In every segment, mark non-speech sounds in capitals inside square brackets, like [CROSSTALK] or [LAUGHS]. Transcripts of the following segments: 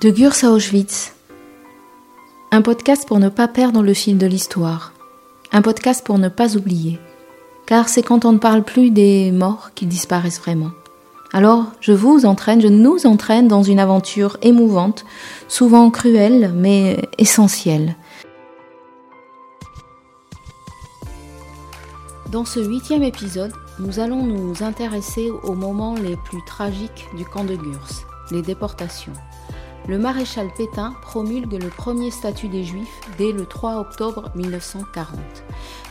De Gurs à Auschwitz. Un podcast pour ne pas perdre le fil de l'histoire. Un podcast pour ne pas oublier. Car c'est quand on ne parle plus des morts qu'ils disparaissent vraiment. Alors, je vous entraîne, je nous entraîne dans une aventure émouvante, souvent cruelle, mais essentielle. Dans ce huitième épisode, nous allons nous intéresser aux moments les plus tragiques du camp de Gurs, les déportations. Le maréchal Pétain promulgue le premier statut des Juifs dès le 3 octobre 1940.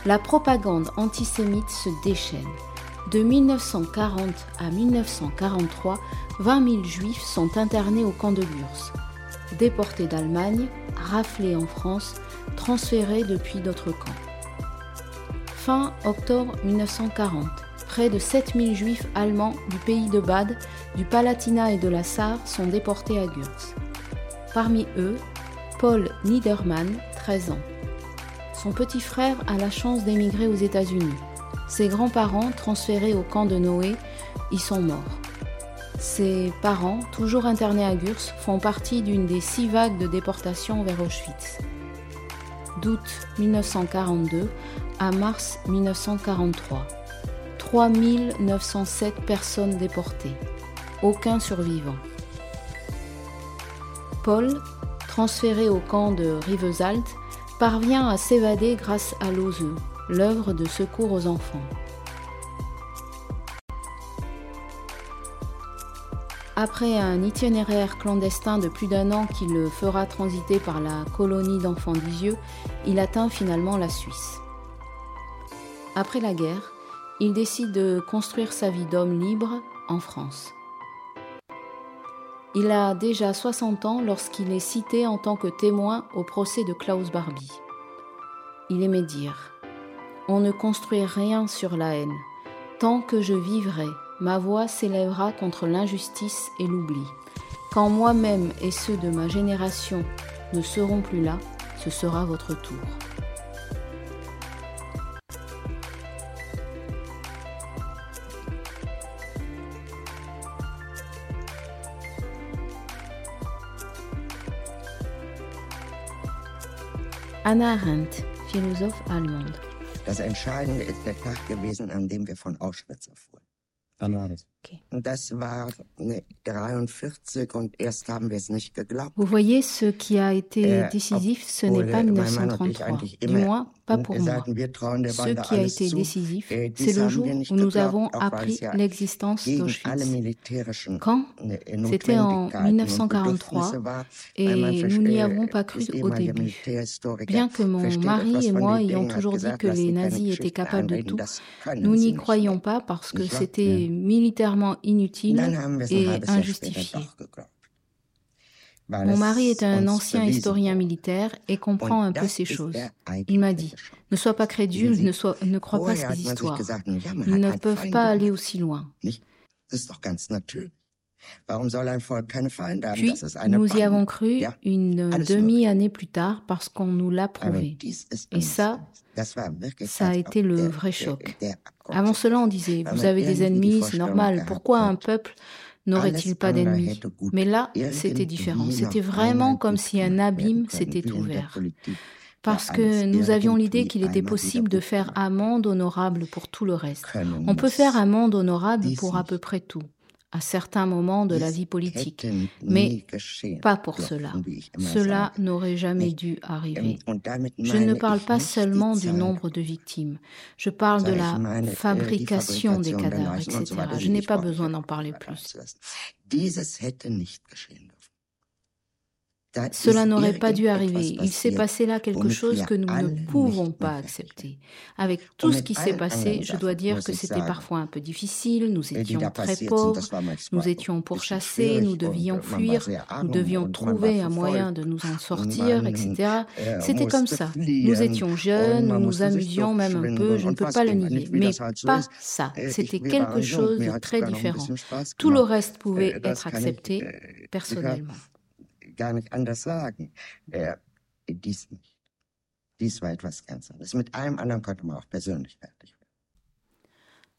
La propagande antisémite se déchaîne. De 1940 à 1943, 20 000 Juifs sont internés au camp de Gurs. Déportés d'Allemagne, raflés en France, transférés depuis d'autres camps. Fin octobre 1940, près de 7000 juifs allemands du pays de Bade, du Palatinat et de la Sarre sont déportés à Gurs. Parmi eux, Paul Niedermann, 13 ans. Son petit frère a la chance d'émigrer aux États-Unis. Ses grands-parents, transférés au camp de Noé, y sont morts. Ses parents, toujours internés à Gurs, font partie d'une des six vagues de déportation vers Auschwitz d'août 1942 à mars 1943. 3907 personnes déportées, aucun survivant. Paul, transféré au camp de Rivesalt, parvient à s'évader grâce à l'OSE, l'œuvre de secours aux enfants. Après un itinéraire clandestin de plus d'un an qui le fera transiter par la colonie d'enfants d'Isieux, il atteint finalement la Suisse. Après la guerre, il décide de construire sa vie d'homme libre en France. Il a déjà 60 ans lorsqu'il est cité en tant que témoin au procès de Klaus Barbie. Il aimait dire On ne construit rien sur la haine. Tant que je vivrai, ma voix s'élèvera contre l'injustice et l'oubli. Quand moi-même et ceux de ma génération ne seront plus là, ce sera votre tour. Anna Arendt, philosophe allemande. Das Entscheidende ist der Tag gewesen, an dem wir von Auschwitz erfuhren. Wann war das? Okay. Das war ne, 43 und erst haben wir es nicht geglaubt. Vous voyez, ce qui a été Äh, décisif, ce n'est pas äh, mein Mann und ich 1933, eigentlich du moins pas pour moi. Ce qui a été décisif, Äh, c'est le jour où nous avons appris l'existence d'Auschwitz. Quand C'était en Notwendigkeiten und 1943 Bedürfnisse war, et nous n'y verste- avons pas cru au début. Bien que mon mari et moi ayons toujours dit que les nazis étaient capables de tout, nous n'y nicht. croyons pas parce que Nicht wahr? Inutile et halbes Jahr später injustifié. doch geglaubt. Weil Mon mari est un ancien historien militaire et comprend un peu ces choses. Il m'a dit, ne sois pas crédule, ne, sois, ne crois pas Vorher ces histoires. Ils ne peuvent pas aller aussi loin. Puis, nous y avons cru une demi-année plus tard parce qu'on nous l'a aber prouvé. Et ça, ça a été le vrai choc. Avant cela, on disait, vous avez des ennemis, c'est normal. Pourquoi un peuple n'aurait-il pas d'ennemis? Mais là, c'était différent. C'était vraiment comme si un abîme s'était ouvert. Parce que nous avions l'idée qu'il était possible de faire monde honorable pour tout le reste. On peut faire un monde honorable pour à peu près tout, à certains moments de la vie politique. Mais Pas pour cela. Cela n'aurait jamais dû arriver. Je ne parle pas seulement du nombre de victimes, je parle de la fabrication des cadavres, etc. Je n'ai pas besoin d'en parler plus. Cela n'aurait pas dû arriver. Il s'est passé là quelque chose que nous ne pouvons pas accepter. Avec tout ce qui s'est passé, je dois dire que c'était parfois un peu difficile, nous étions très pauvres, nous étions pourchassés, nous devions fuir, nous devions trouver un moyen de nous en sortir, etc. C'était comme ça. Nous étions jeunes, nous nous amusions même un peu, je ne peux pas le nier, mais pas ça. C'était quelque chose de très différent. Tout le reste pouvait être accepté personnellement. Gar nicht anders sagen. Äh, dies. Dies war etwas ganz anderes. Mit allem anderen konnte man auch persönlich fertig werden.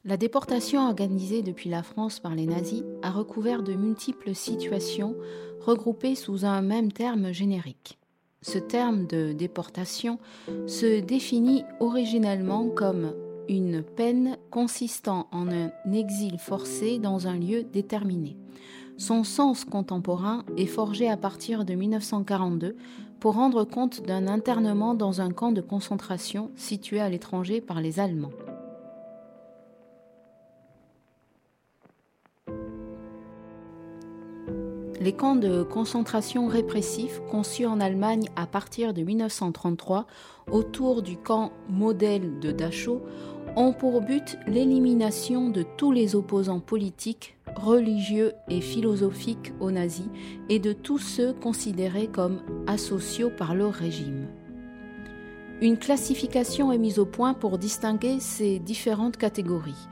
La déportation organisée depuis la France par les nazis a recouvert de multiples situations regroupées sous un même terme générique. Ce terme de déportation se définit originellement comme une peine consistant en un exil forcé dans un lieu déterminé. Son sens contemporain est forgé à partir de 1942 pour rendre compte d'un internement dans un camp de concentration situé à l'étranger par les Allemands. Les camps de concentration répressifs conçus en Allemagne à partir de 1933 autour du camp modèle de Dachau ont pour but l'élimination de tous les opposants politiques, religieux et philosophiques aux nazis et de tous ceux considérés comme asociaux par leur régime. Une classification est mise au point pour distinguer ces différentes catégories.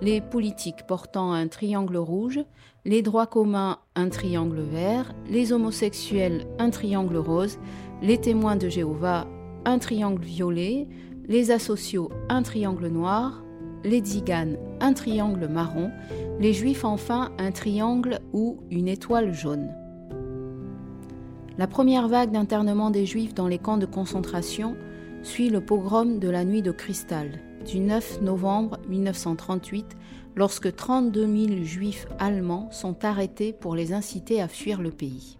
Les politiques portant un triangle rouge, les droits communs un triangle vert, les homosexuels un triangle rose, les témoins de Jéhovah un triangle violet, les asociaux un triangle noir, les tziganes un triangle marron, les juifs enfin un triangle ou une étoile jaune. La première vague d'internement des juifs dans les camps de concentration suit le pogrom de la nuit de cristal du 9 novembre 1938 lorsque 32 000 juifs allemands sont arrêtés pour les inciter à fuir le pays.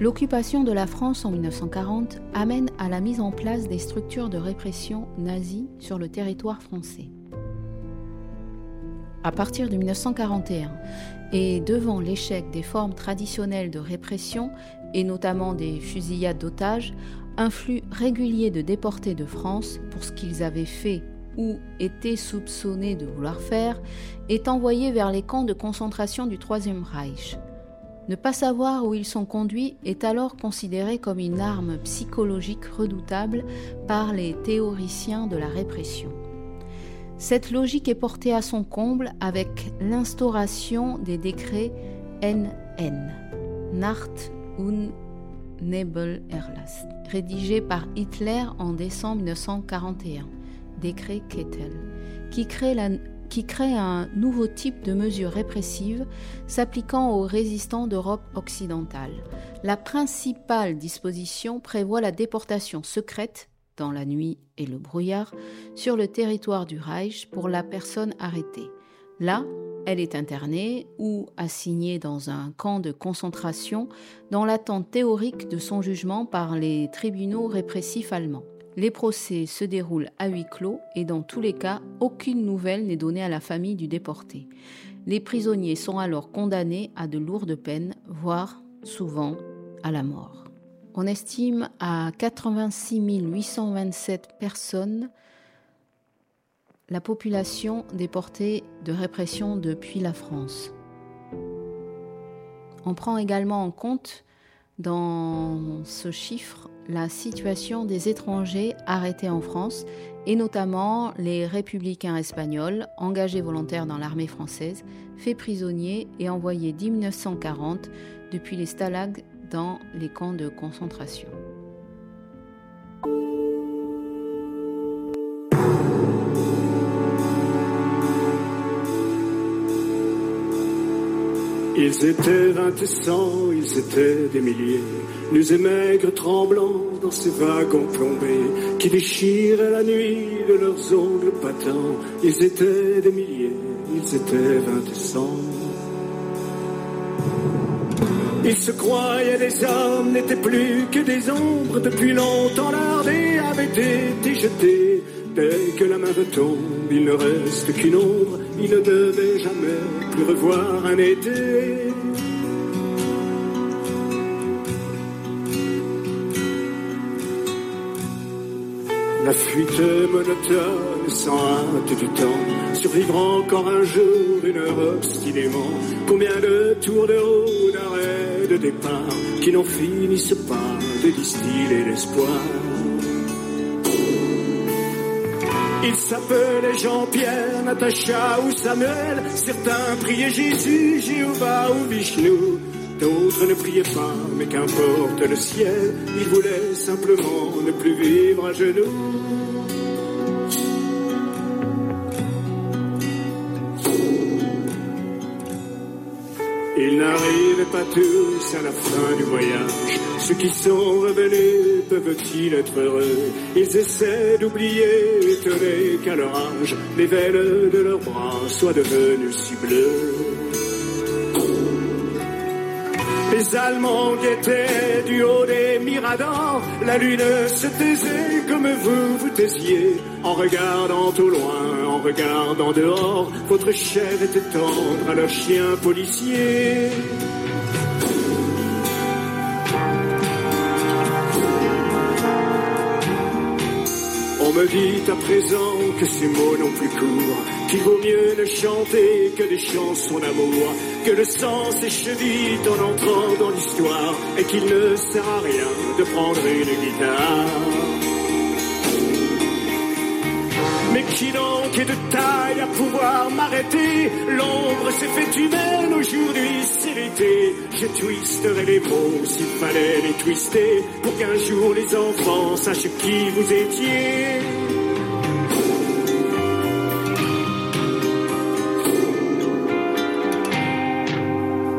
L'occupation de la France en 1940 amène à la mise en place des structures de répression nazies sur le territoire français. À partir de 1941, et devant l'échec des formes traditionnelles de répression, et notamment des fusillades d'otages, un flux régulier de déportés de France pour ce qu'ils avaient fait ou étaient soupçonnés de vouloir faire est envoyé vers les camps de concentration du Troisième Reich. Ne pas savoir où ils sont conduits est alors considéré comme une arme psychologique redoutable par les théoriciens de la répression. Cette logique est portée à son comble avec l'instauration des décrets NN, Nacht und Nebelerlass, rédigés par Hitler en décembre 1941 décret Kettel, qui crée, qui crée un nouveau type de mesures répressives s'appliquant aux résistants d'Europe occidentale. La principale disposition prévoit la déportation secrète dans la nuit et le brouillard sur le territoire du Reich pour la personne arrêtée. Là, elle est internée ou assignée dans un camp de concentration dans l'attente théorique de son jugement par les tribunaux répressifs allemands. Les procès se déroulent à huis clos et dans tous les cas, aucune nouvelle n'est donnée à la famille du déporté. Les prisonniers sont alors condamnés à de lourdes peines, voire souvent à la mort. On estime à 86 827 personnes la population déportée de répression depuis la France. On prend également en compte dans ce chiffre la situation des étrangers arrêtés en France et notamment les républicains espagnols engagés volontaires dans l'armée française, faits prisonniers et envoyés dès 1940 depuis les stalags dans les camps de concentration. Ils étaient vingt et cent, ils étaient des milliers, nus et maigres tremblants dans ces wagons plombés qui déchiraient la nuit de leurs ongles patents. Ils étaient des milliers, ils étaient vingt et cent. Ils se croyaient des hommes, n'étaient plus que des ombres. Depuis longtemps, l'ardée avait été jetée. Dès que la main retombe, il ne reste qu'une ombre. Il ne devait jamais plus revoir un été. La fuite monotone sans hâte du temps, survivre encore un jour, une heure obstinément. Combien de tours de haut, d'arrêt, de départ, qui n'en finissent pas de distiller l'espoir. Ils s'appelaient Jean-Pierre, Natacha ou Samuel. Certains priaient Jésus, Jéhovah ou Vishnu. D'autres ne priaient pas, mais qu'importe le ciel, ils voulaient simplement ne plus vivre à genoux. Ils n'arrivaient pas tous à la fin du voyage. Ceux qui sont revenus peuvent-ils être heureux? Ils essaient d'oublier, étonnés qu'à leur âge, les veines de leurs bras soient devenues si bleues. Les Allemands guettaient du haut des miradors, la lune se taisait comme vous vous taisiez, en regardant au loin, en regardant dehors, votre chair était tendre à leur chien policier. Me dit à présent que ces mots n'ont plus cours, qu'il vaut mieux ne chanter que des chansons d'amour, que le sang s'écheville en entrant dans l'histoire, et qu'il ne sert à rien de prendre une guitare. Donc est de taille à pouvoir m'arrêter L'ombre s'est fait humaine, aujourd'hui c'est l'été. Je twisterai les mots s'il fallait les twister pour qu'un jour les enfants sachent qui vous étiez.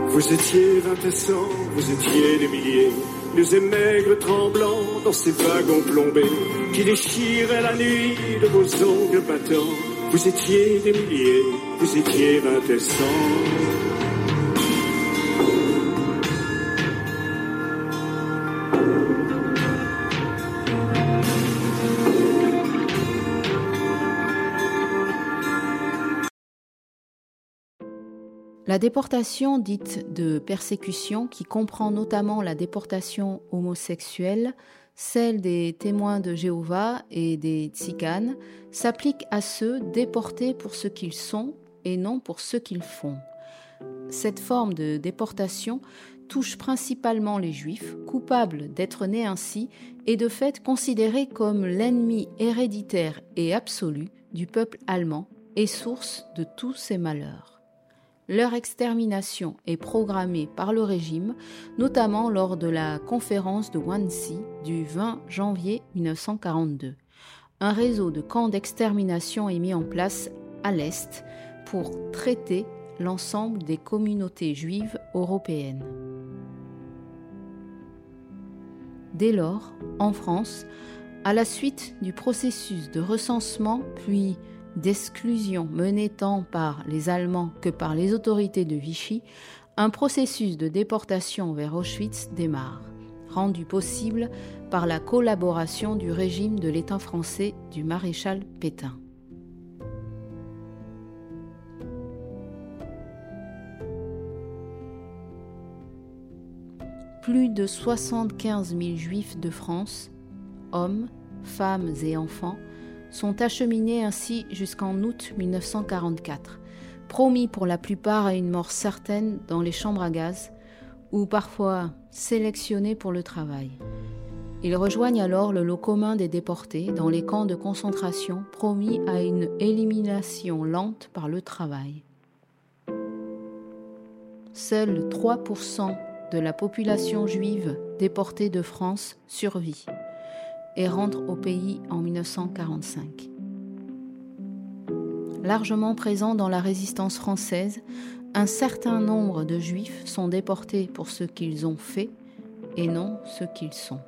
Vous étiez vingt et cent, vous étiez des milliers, nous maigres tremblants dans ces wagons plombés qui déchiraient la nuit de vos ongles battants. Vous étiez des milliers, vous étiez vingt La déportation dite de persécution, qui comprend notamment la déportation homosexuelle, celle des témoins de Jéhovah et des tziganes, s'applique à ceux déportés pour ce qu'ils sont et non pour ce qu'ils font. Cette forme de déportation touche principalement les juifs, coupables d'être nés ainsi et de fait considérés comme l'ennemi héréditaire et absolu du peuple allemand et source de tous ses malheurs. Leur extermination est programmée par le régime, notamment lors de la conférence de Wannsee du 20 janvier 1942. Un réseau de camps d'extermination est mis en place à l'Est pour traiter l'ensemble des communautés juives européennes. Dès lors, en France, à la suite du processus de recensement puis d'exclusion mené tant par les Allemands que par les autorités de Vichy, un processus de déportation vers Auschwitz démarre, rendu possible par la collaboration du régime de l'État français du maréchal Pétain. Plus de 75 000 juifs de France, hommes, femmes et enfants, sont acheminés ainsi jusqu'en août 1944, promis pour la plupart à une mort certaine dans les chambres à gaz, ou parfois sélectionnés pour le travail. Ils rejoignent alors le lot commun des déportés dans les camps de concentration promis à une élimination lente par le travail. Seuls 3% de la population juive déportée de France survit et rentre au pays en 1945. Largement présent dans la résistance française, un certain nombre de juifs sont déportés pour ce qu'ils ont fait et non ce qu'ils sont.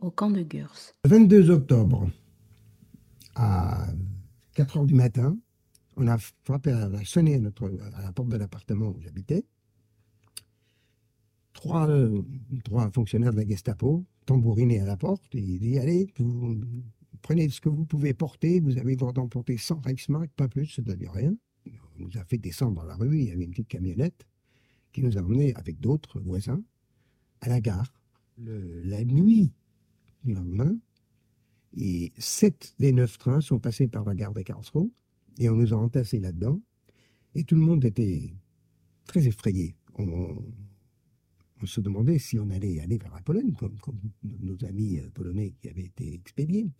Au camp de Gurs. Le 22 octobre, à 4 heures du matin, on a frappé, on a sonné à, notre, la porte de l'appartement où j'habitais. Trois, trois fonctionnaires de la Gestapo tambourinaient à la porte et ils dit Allez, vous, prenez ce que vous pouvez porter, vous avez le droit d'emporter 100 Reichsmark, pas plus, c'est-à-dire rien. On nous a fait descendre dans la rue, il y avait une petite camionnette qui nous a emmenés avec d'autres voisins à la gare. La nuit du lendemain, et sept des neuf trains sont passés par la gare de Karlsruhe et on nous a entassés là-dedans. Et tout le monde était très effrayé. On, se demandait si on allait aller vers la Pologne, comme, nos amis euh, polonais qui avaient été expédiés.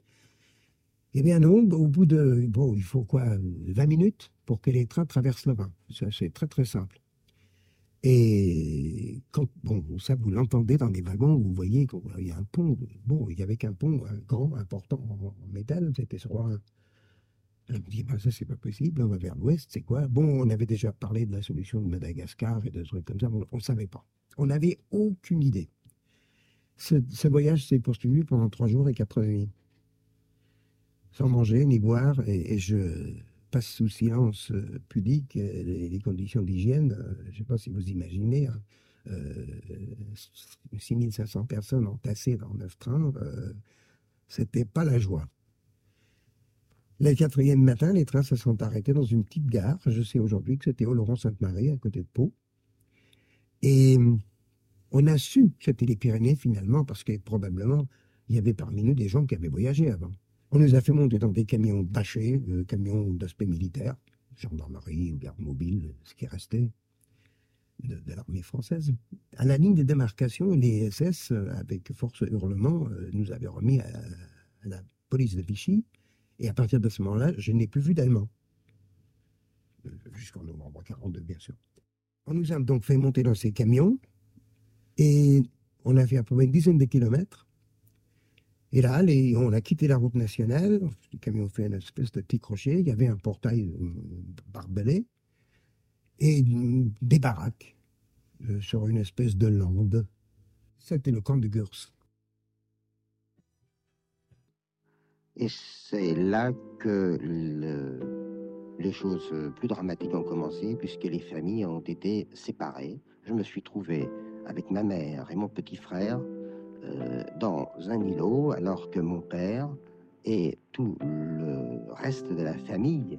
Eh bien non, au bout de, bon, il faut quoi, 20 minutes pour que les trains traversent le Rhin. C'est très très simple. Et quand, bon, ça vous l'entendez dans les wagons, vous voyez qu'il y a un pont. Bon, il y avait qu'un pont, un grand, important en, métal, c'était sur un. Alors, on dit, ben, ça c'est pas possible, on va vers l'ouest, c'est quoi? Bon, on avait déjà parlé de la solution de Madagascar et de trucs comme ça, on ne savait pas. On n'avait aucune idée. Ce, voyage s'est poursuivi pendant trois jours et quatre nuits. Sans manger ni boire, et je passe sous silence euh, pudique euh, les, conditions d'hygiène. Euh, je ne sais pas si vous imaginez, hein, euh, 6500 personnes entassées dans neuf trains, euh, c'était pas la joie. Le quatrième matin, les trains se sont arrêtés dans une petite gare. Je sais aujourd'hui que c'était Oloron-Sainte-Marie, à côté de Pau. Et on a su que c'était les Pyrénées finalement, parce que probablement, il y avait parmi nous des gens qui avaient voyagé avant. On nous a fait monter dans des camions bâchés, euh, camions d'aspect militaire, gendarmerie ou garde mobile, ce qui restait de, l'armée française. À la ligne de démarcation, les SS, euh, avec force hurlement, euh, nous avaient remis à, la police de Vichy. Et à partir de ce moment-là, je n'ai plus vu d'Allemands. Jusqu'en novembre 42, bien sûr. On nous a donc fait monter dans ces camions. Et on a fait à peu près une dizaine de kilomètres. Et là, les- on a quitté la route nationale. Le camion fait une espèce de petit crochet. Il y avait un portail euh, barbelé et des baraques euh, sur une espèce de lande. C'était le camp de Gurs. Et c'est là que le- les choses plus dramatiques ont commencé, puisque les familles ont été séparées. Je me suis trouvé avec ma mère et mon petit frère euh, dans un îlot, alors que mon père et tout le reste de la famille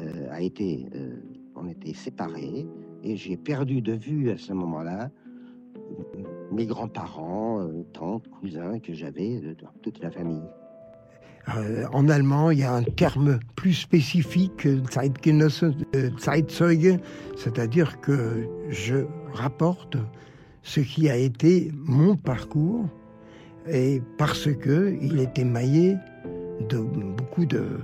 euh, a été, euh, on était séparés. Et j'ai perdu de vue à ce moment-là mes grands-parents, euh, tantes, cousins que j'avais, toute la famille. En allemand, il y a un terme plus spécifique, Zeitgenosse, Zeitzeuge, c'est-à-dire que je rapporte ce qui a été mon parcours, et parce que il est émaillé de beaucoup de,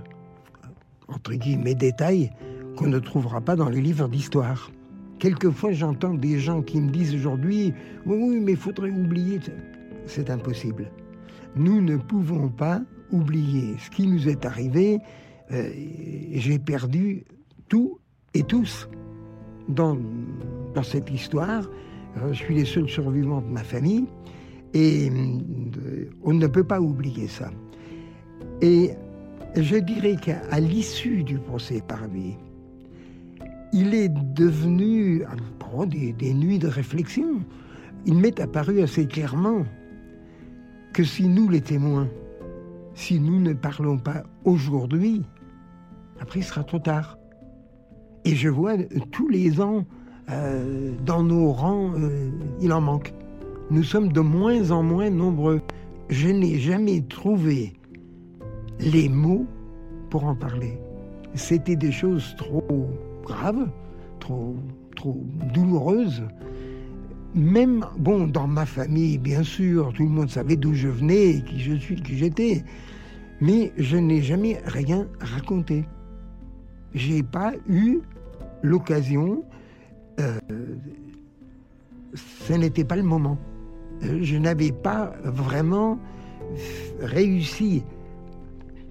entre guillemets, détails qu'on ne trouvera pas dans les livres d'histoire. Quelquefois, j'entends des gens qui me disent aujourd'hui, oui, oui, mais faudrait oublier. C'est impossible. Nous ne pouvons pas oublier ce qui nous est arrivé. Euh, J'ai perdu tout et tous dans, dans cette histoire. Euh, Je suis les seuls survivants de ma famille et euh, on ne peut pas oublier ça. Et je dirais qu'à l'issue du procès Parvé, il est devenu des, des nuits de réflexion. Il m'est apparu assez clairement que si nous, les témoins, si nous ne parlons pas aujourd'hui, après il sera trop tard. Et je vois euh, tous les ans, euh, dans nos rangs, euh, il en manque. Nous sommes de moins en moins nombreux. Je n'ai jamais trouvé les mots pour en parler. C'était des choses trop graves, trop, trop douloureuses. même, bon, dans ma famille, bien sûr, tout le monde savait d'où je venais, qui je suis, qui j'étais. Mais je n'ai jamais rien raconté. J'ai pas eu l'occasion. Euh, ce n'était pas le moment. Euh, je n'avais pas vraiment réussi.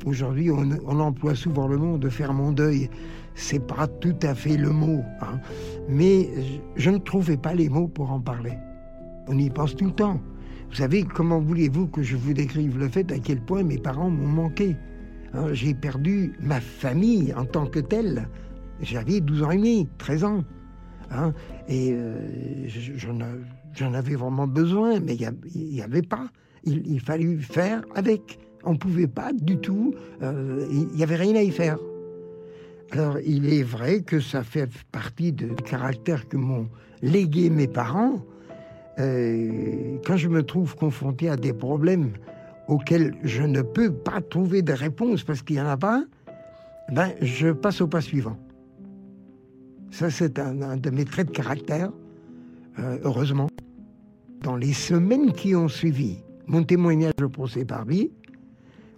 Aujourd'hui, on, emploie souvent le mot de faire mon deuil. C'est pas tout à fait le mot, hein. mais je ne trouvais pas les mots pour en parler. On y pense tout le temps. Vous savez, comment voulez-vous que je vous décrive le fait à quel point mes parents m'ont manqué? Hein? J'ai perdu ma famille en tant que telle. J'avais 12 ans et demi, 13 ans. Hein. et euh, j'en avais vraiment besoin, mais il n'y avait pas. Il, il fallait faire avec. On ne pouvait pas du tout. Euh, il n'y avait rien à y faire. Alors, il est vrai que ça fait partie du caractère que m'ont légué mes parents. Euh, quand je me trouve confronté à des problèmes auxquels je ne peux pas trouver de réponse parce qu'il n'y en a pas, ben, je passe au pas suivant. Ça, c'est un, de mes traits de caractère, euh, heureusement. Dans les semaines qui ont suivi mon témoignage au procès Barbie,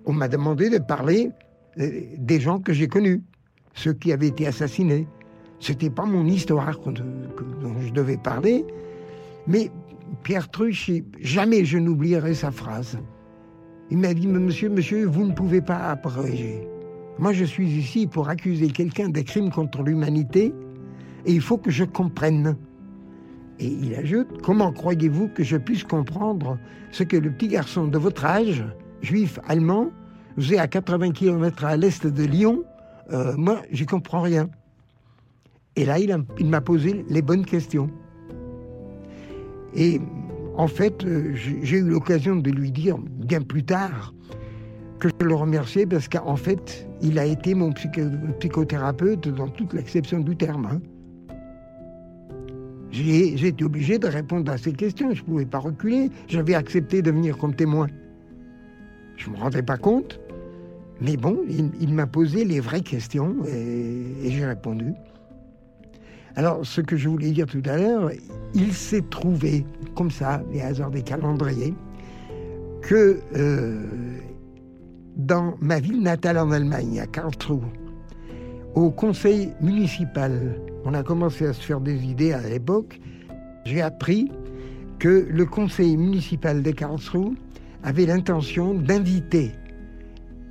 on m'a demandé de parler euh, des gens que j'ai connus, ceux qui avaient été assassinés. C'était pas mon histoire dont je devais parler, mais Pierre Truch, jamais je n'oublierai sa phrase. Il m'a dit, monsieur, monsieur, vous ne pouvez pas abréger. Moi, je suis ici pour accuser quelqu'un des crimes contre l'humanité et il faut que je comprenne. Et il ajoute, comment croyez-vous que je puisse comprendre ce que le petit garçon de votre âge, juif allemand, faisait à 80 km à l'est de Lyon? Euh, Moi, j'y comprends rien. Et là, il m'a posé les bonnes questions. Et en fait, euh, j'ai eu l'occasion de lui dire bien plus tard que je le remerciais parce qu'en fait, il a été mon psychothérapeute dans toute l'acception du terme. Hein. J'ai été obligé de répondre à ces questions, je ne pouvais pas reculer, j'avais accepté de venir comme témoin. Je ne me rendais pas compte, mais bon, il, m'a posé les vraies questions et j'ai répondu. Alors, ce que je voulais dire tout à l'heure, il s'est trouvé, comme ça, les hasards des calendriers, que euh, dans ma ville natale en Allemagne, à Karlsruhe, au conseil municipal, on a commencé à se faire des idées à l'époque, j'ai appris que le conseil municipal de Karlsruhe avait l'intention d'inviter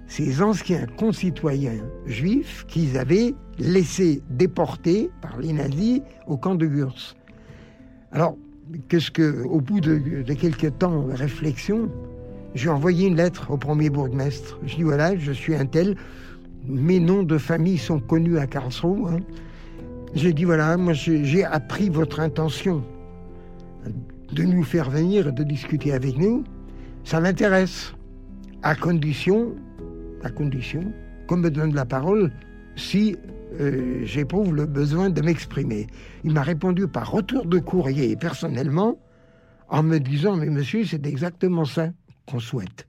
ces anciens concitoyens juifs qu'ils avaient laissés déporter par les nazis au camp de Gurs. Alors, qu'est-ce que, au bout de, quelques temps de réflexion, j'ai envoyé une lettre au premier bourgmestre. Je dis voilà, je suis un tel, mes noms de famille sont connus à Karlsruhe. Hein. J'ai dit voilà, moi j'ai appris votre intention de nous faire venir et de discuter avec nous. Ça m'intéresse, à condition à condition qu'on me donne la parole si euh, j'éprouve le besoin de m'exprimer. Il m'a répondu par retour de courrier personnellement en me disant Mais monsieur, c'est exactement ça qu'on souhaite.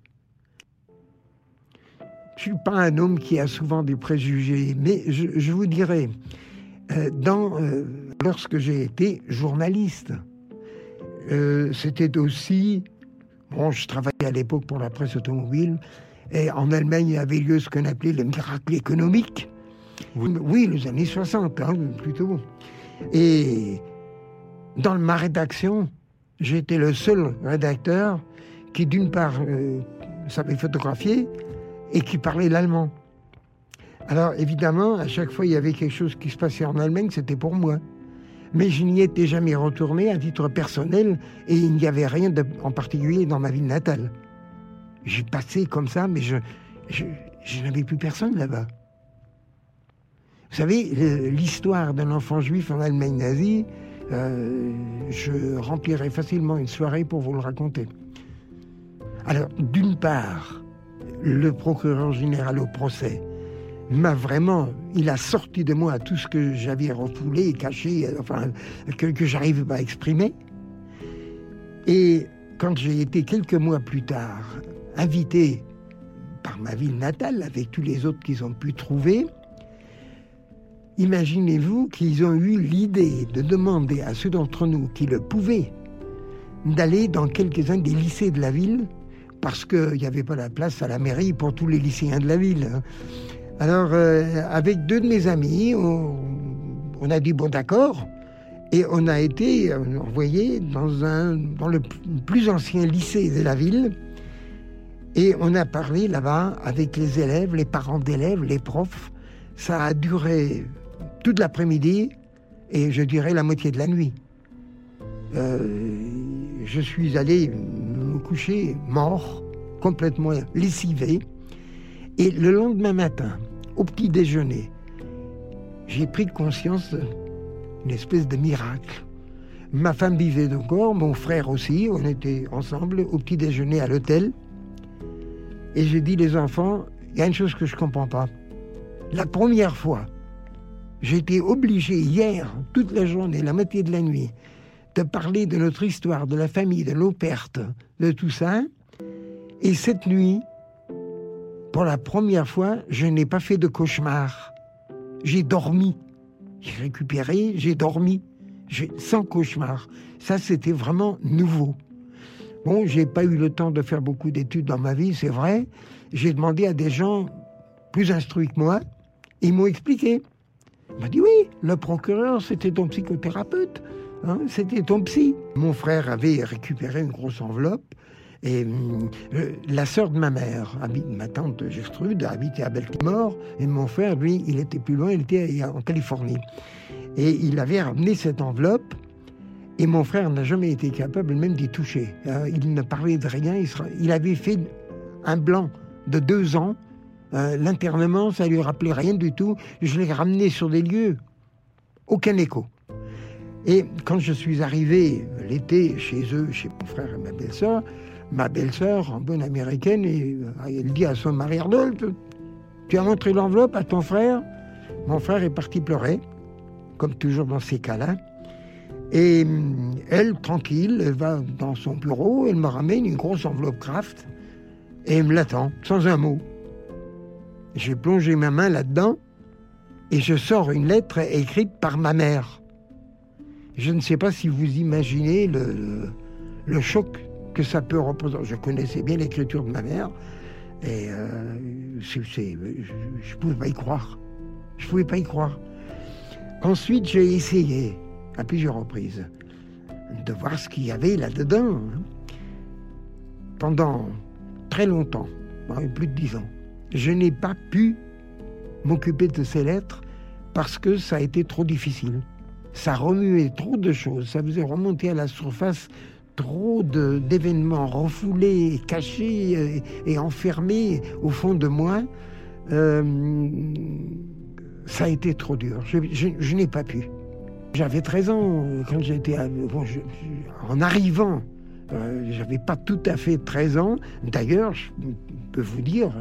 Je ne suis pas un homme qui a souvent des préjugés, mais je, vous dirais, euh, dans, euh, lorsque j'ai été journaliste, c'était aussi, bon, je travaillais à l'époque pour la presse automobile, et en Allemagne, il y avait lieu ce qu'on appelait le miracle économique. Oui, les années 60, hein, plutôt. Et dans ma rédaction, j'étais le seul rédacteur qui, d'une part, euh, savait photographier et qui parlait l'allemand. Alors, évidemment, à chaque fois, il y avait quelque chose qui se passait en Allemagne, c'était pour moi. Mais je n'y étais jamais retourné à titre personnel et il n'y avait rien en particulier dans ma ville natale. J'ai passé comme ça, mais je, je, n'avais plus personne là-bas. Vous savez, l'histoire d'un enfant juif en Allemagne nazie, euh, je remplirai facilement une soirée pour vous le raconter. Alors, d'une part, le procureur général au procès m'a vraiment, il a sorti de moi tout ce que j'avais refoulé, caché, enfin, que, que j'arrive pas à exprimer. Et quand j'ai été quelques mois plus tard invité par ma ville natale, avec tous les autres qu'ils ont pu trouver, imaginez-vous qu'ils ont eu l'idée de demander à ceux d'entre nous qui le pouvaient d'aller dans quelques-uns des lycées de la ville, parce qu'il n'y avait pas la place à la mairie pour tous les lycéens de la ville. Hein. Alors, euh, avec deux de mes amis, on, a dit bon d'accord, et on a été envoyé dans, un, dans le plus ancien lycée de la ville, et on a parlé là-bas avec les élèves, les parents d'élèves, les profs. Ça a duré toute l'après-midi et je dirais la moitié de la nuit. Euh, je suis allé me coucher mort, complètement lessivé. Et le lendemain matin, au petit déjeuner, j'ai pris conscience d'une espèce de miracle. Ma femme vivait encore, mon frère aussi, on était ensemble au petit déjeuner à l'hôtel. Et j'ai dit, les enfants, il y a une chose que je ne comprends pas. La première fois, j'ai été obligé hier, toute la journée, la moitié de la nuit, de parler de notre histoire, de la famille, de nos pertes, de tout ça. Et cette nuit, pour la première fois, je n'ai pas fait de cauchemar. J'ai dormi. J'ai récupéré, j'ai dormi. Sans cauchemar. Ça, c'était vraiment nouveau. Bon, j'ai pas eu le temps de faire beaucoup d'études dans ma vie, c'est vrai. J'ai demandé à des gens plus instruits que moi. Ils m'ont expliqué. Il m'a dit oui, le procureur, c'était ton psychothérapeute. Hein, c'était ton psy. Mon frère avait récupéré une grosse enveloppe. Et euh, la sœur de ma mère, ma tante Gertrude, habitait à Baltimore. Et mon frère, lui, il était plus loin, il était en Californie. Et il avait ramené cette enveloppe et mon frère n'a jamais été capable même d'y toucher. Euh, il ne parlait de rien. Il, avait fait un blanc de deux ans. Euh, l'internement, ça lui rappelait rien du tout. Je l'ai ramené sur des lieux. Aucun écho. Et quand je suis arrivé l'été chez eux, chez mon frère et ma belle-sœur, ma belle-sœur, en bonne américaine, euh, elle dit à son mari Arnold, tu as montré l'enveloppe à ton frère Mon frère est parti pleurer, comme toujours dans ces cas-là. Et hum, elle, tranquille, elle va dans son bureau, elle me ramène une grosse enveloppe craft et elle me l'attend, sans un mot. J'ai plongé ma main là-dedans et je sors une lettre écrite par ma mère. Je ne sais pas si vous imaginez le, choc que ça peut représenter. Je connaissais bien l'écriture de ma mère et euh, je ne pouvais pas y croire. Je ne pouvais pas y croire. Ensuite, j'ai essayé à plusieurs reprises, de voir ce qu'il y avait là-dedans. Hein. Pendant très longtemps, plus de dix ans, je n'ai pas pu m'occuper de ces lettres parce que ça a été trop difficile. Ça remuait trop de choses, ça faisait remonter à la surface trop d'événements refoulés, cachés et, enfermés au fond de moi. Euh, ça a été trop dur. je n'ai pas pu. J'avais 13 ans quand j'étais en arrivant. Euh, j'avais pas tout à fait 13 ans. D'ailleurs, je peux vous dire,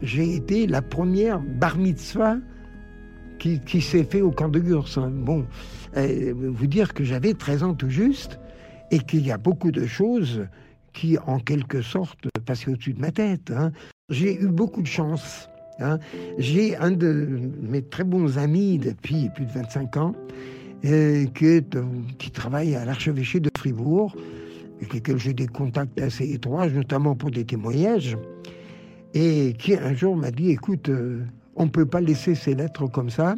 j'ai été la première bar mitzvah qui, qui s'est fait au camp de Gurs. Hein. Bon, euh, vous dire que j'avais 13 ans tout juste et qu'il y a beaucoup de choses qui, en quelque sorte, passaient au-dessus de ma tête. Hein. J'ai eu beaucoup de chance. Hein. J'ai un de mes très bons amis depuis plus de 25 ans qui, est, qui travaille à l'archevêché de Fribourg, avec lequel j'ai des contacts assez étroits, notamment pour des témoignages, et qui un jour m'a dit, écoute, euh, on ne peut pas laisser ces lettres comme ça.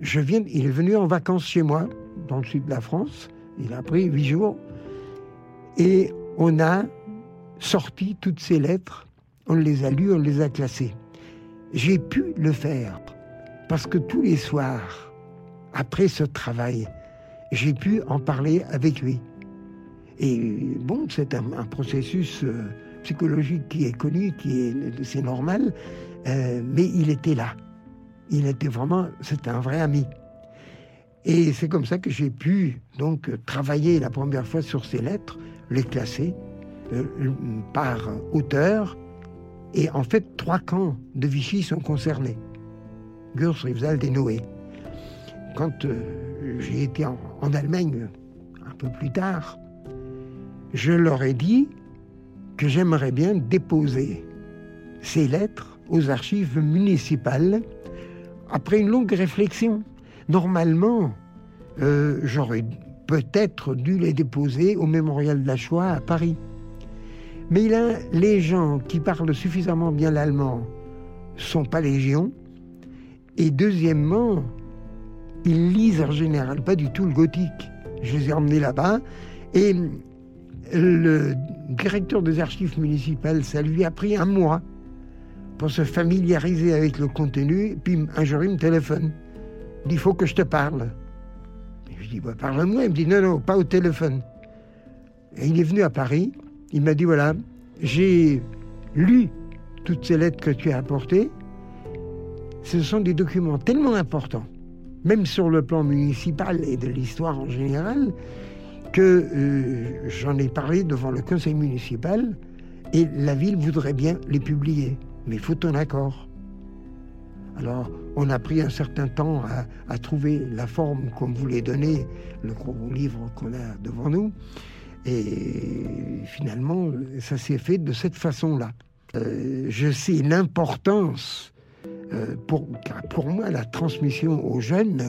Je viens, il est venu en vacances chez moi, dans le sud de la France, il a pris huit jours, et on a sorti toutes ces lettres, on les a lues, on les a classées. J'ai pu le faire, parce que tous les soirs, après ce travail, j'ai pu en parler avec lui. Et bon, c'est un, processus euh, psychologique qui est connu, qui est, c'est normal, euh, mais il était là. Il était vraiment, c'était un vrai ami. Et c'est comme ça que j'ai pu donc travailler la première fois sur ces lettres, les classer euh, par auteur. Et en fait, trois camps de Vichy sont concernés. Gurs, Rivesal et Noé quand euh, j'ai été en, Allemagne un peu plus tard, je leur ai dit que j'aimerais bien déposer ces lettres aux archives municipales après une longue réflexion. Normalement, euh, j'aurais peut-être dû les déposer au mémorial de la Shoah à Paris. Mais les gens qui parlent suffisamment bien l'allemand sont pas légion. Et deuxièmement, ils lisent en général pas du tout le gothique. Je les ai emmenés là-bas et le directeur des archives municipales, ça lui a pris un mois pour se familiariser avec le contenu. Puis un jour, il me téléphone. Il dit, il faut que je te parle. je dis, bah, parle-moi. Il me dit, non, non, pas au téléphone. Et il est venu à Paris. Il m'a dit, voilà, j'ai lu toutes ces lettres que tu as apportées. Ce sont des documents tellement importants, même sur le plan municipal et de l'histoire en général, que euh, j'en ai parlé devant le conseil municipal et la ville voudrait bien les publier mais il faut ton accord. Alors, on a pris un certain temps à, trouver la forme qu'on voulait donner, le gros livre qu'on a devant nous. Et finalement, ça s'est fait de cette façon-là. Euh, je sais l'importance, euh, pour, pour moi, la transmission aux jeunes,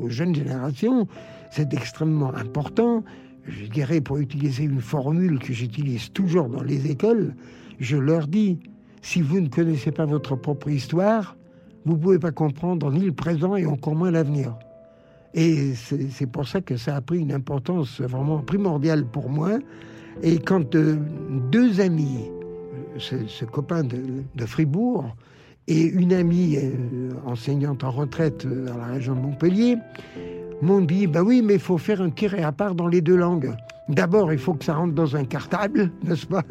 aux jeunes générations, c'est extrêmement important. Je dirais, pour utiliser une formule que j'utilise toujours dans les écoles, je leur dis, si vous ne connaissez pas votre propre histoire, vous ne pouvez pas comprendre ni le présent et encore moins l'avenir. Et c'est pour ça que ça a pris une importance vraiment primordiale pour moi. Et quand euh, deux amis, ce, copain de, Fribourg et une amie euh, enseignante en retraite euh, dans la région de Montpellier, m'ont dit, bah oui, mais il faut faire un tiré à part dans les deux langues. D'abord, il faut que ça rentre dans un cartable, [LAUGHS] n'est-ce pas?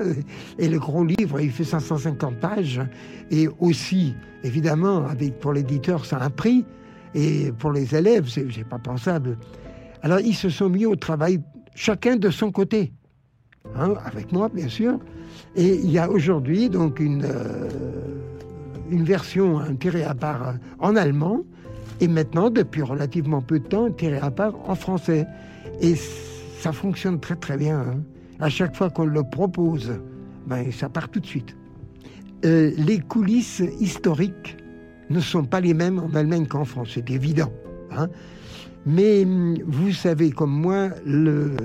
Et le gros livre, il fait 550 pages. Et aussi, évidemment, avec, pour l'éditeur, ça a un prix. Et pour les élèves, c'est pas pensable. Alors, ils se sont mis au travail, chacun de son côté. Hein, avec moi, bien sûr. Et il y a aujourd'hui, donc, une, euh, une version, un tiré à part en allemand. Et maintenant, depuis relativement peu de temps, un tiré à part en français. Et ça fonctionne très très bien. Hein. À chaque fois qu'on le propose, ben, ça part tout de suite. Euh, les coulisses historiques ne sont pas les mêmes en Allemagne qu'en France, c'est évident. Hein. Mais hum, vous savez comme moi le,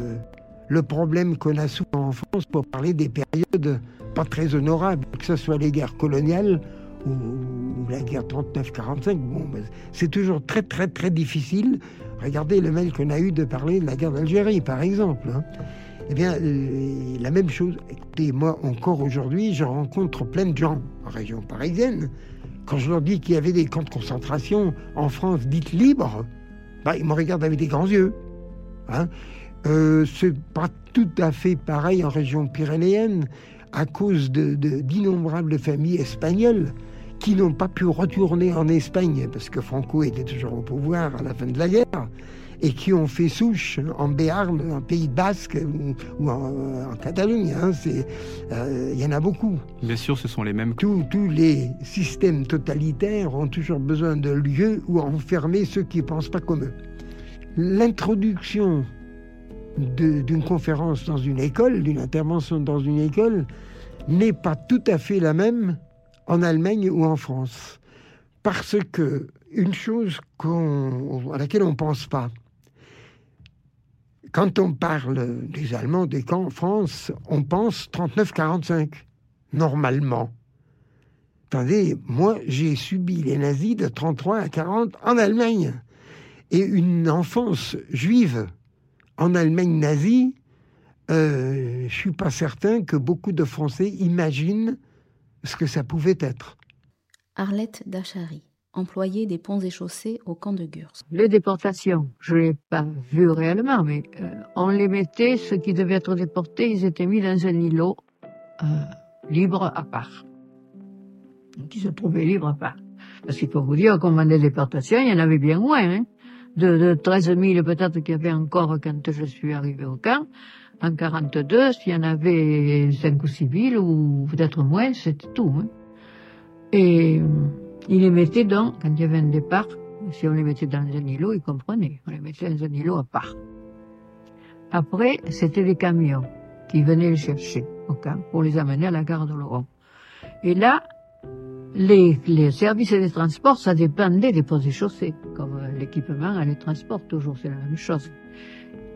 le problème qu'on a souvent en France pour parler des périodes pas très honorables, que ce soit les guerres coloniales ou, la guerre 39-45. Bon, ben, c'est toujours très très très difficile Regardez le mail qu'on a eu de parler de la guerre d'Algérie, par exemple. Hein. Eh bien, euh, la même chose. Écoutez, moi, encore aujourd'hui, je rencontre plein de gens en région parisienne. Quand je leur dis qu'il y avait des camps de concentration en France dites libres, bah, ils me regardent avec des grands yeux. Hein. Euh, c'est pas tout à fait pareil en région pyrénéenne à cause d'innombrables familles espagnoles qui n'ont pas pu retourner en Espagne parce que Franco était toujours au pouvoir à la fin de la guerre et qui ont fait souche en Béarn, en Pays Basque ou, en, Catalogne. Hein, il euh, y en a beaucoup. Bien sûr, ce sont les mêmes. Tous, tous les systèmes totalitaires ont toujours besoin de lieux où enfermer ceux qui ne pensent pas comme eux. L'introduction d'une conférence dans une école, d'une intervention dans une école, n'est pas tout à fait la même en Allemagne ou en France. Parce que une chose à laquelle on ne pense pas, quand on parle des Allemands, des camps en France, on pense 39-45, normalement. Attendez, moi, j'ai subi les nazis de 33 à 40 en Allemagne. Et une enfance juive en Allemagne nazie, euh, je ne suis pas certain que beaucoup de Français imaginent ce que ça pouvait être. Arlette Dachary, employée des ponts et chaussées au camp de Gurs. Les déportations, je ne l'ai pas vu réellement, mais euh, on les mettait, ceux qui devaient être déportés, ils étaient mis dans un îlot euh, libre à part. Qui se trouvait libre à part. Parce qu'il faut vous dire qu'au moment des déportations, il y en avait bien moins. Hein. De, de 13 000 peut-être qu'il y avait encore quand je suis arrivé au camp en 42, s'il y en avait cinq ou six villes, ou peut-être moins, c'était tout. Hein. Et euh, il les mettait dans, quand il y avait un départ, si on les mettait dans un îlot, ils comprenaient. On les mettait dans un îlot à part. Après, c'était des camions qui venaient les chercher au camp pour les amener à la gare de Laurent. Et là, les, les services des transports, ça dépendait des postes et chaussées. Comme euh, l'équipement, elle les transporte toujours, c'est la même chose.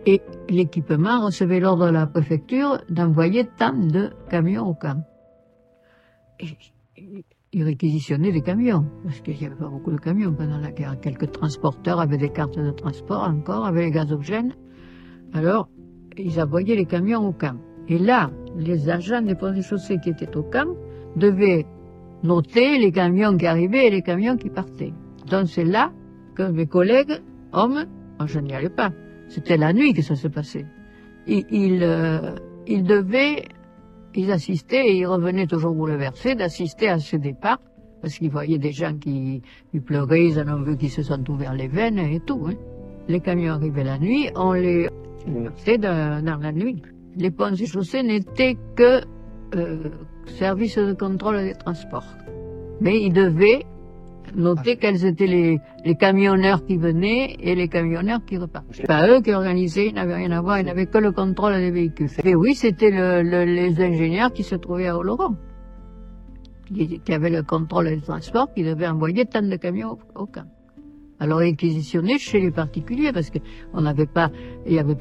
Et l'équipement recevait l'ordre de la préfecture d'envoyer tant de camions au camp. Ils réquisitionnaient des camions, parce qu'il n'y avait pas beaucoup de camions pendant la guerre. Quelques transporteurs avaient des cartes de transport encore, avaient les gazogènes. Alors, ils envoyaient les camions au camp. Et là, les agents des ponts et chaussées qui étaient au camp devaient noter les camions qui arrivaient et les camions qui partaient. Donc c'est là que mes collègues, hommes, je n'y allais pas. C'était la nuit que ça se passait. Ils, euh, ils devaient, ils assistaient et ils revenaient toujours bouleversés d'assister à ce départ parce qu'ils voyaient des gens qui, qui pleuraient, ils en ont vu qui se sont ouverts les veines et tout. Hein. Les camions arrivaient la nuit, on les versait dans, dans la nuit. Les ponts et chaussées n'étaient que euh, service de contrôle des transports. Mais ils devaient noter quels étaient les, les camionneurs qui venaient et les camionneurs qui repartaient. C'est pas eux qui organisaient, ils n'avaient rien à voir, ils n'avaient que le contrôle des véhicules. Et oui, c'était le, le, les ingénieurs qui se trouvaient à Oloron, qui, qui avaient le contrôle des transports, qui devaient envoyer tant de camions au, au camp. Alors réquisitionner chez les particuliers parce que on n'avait pas, il y avait,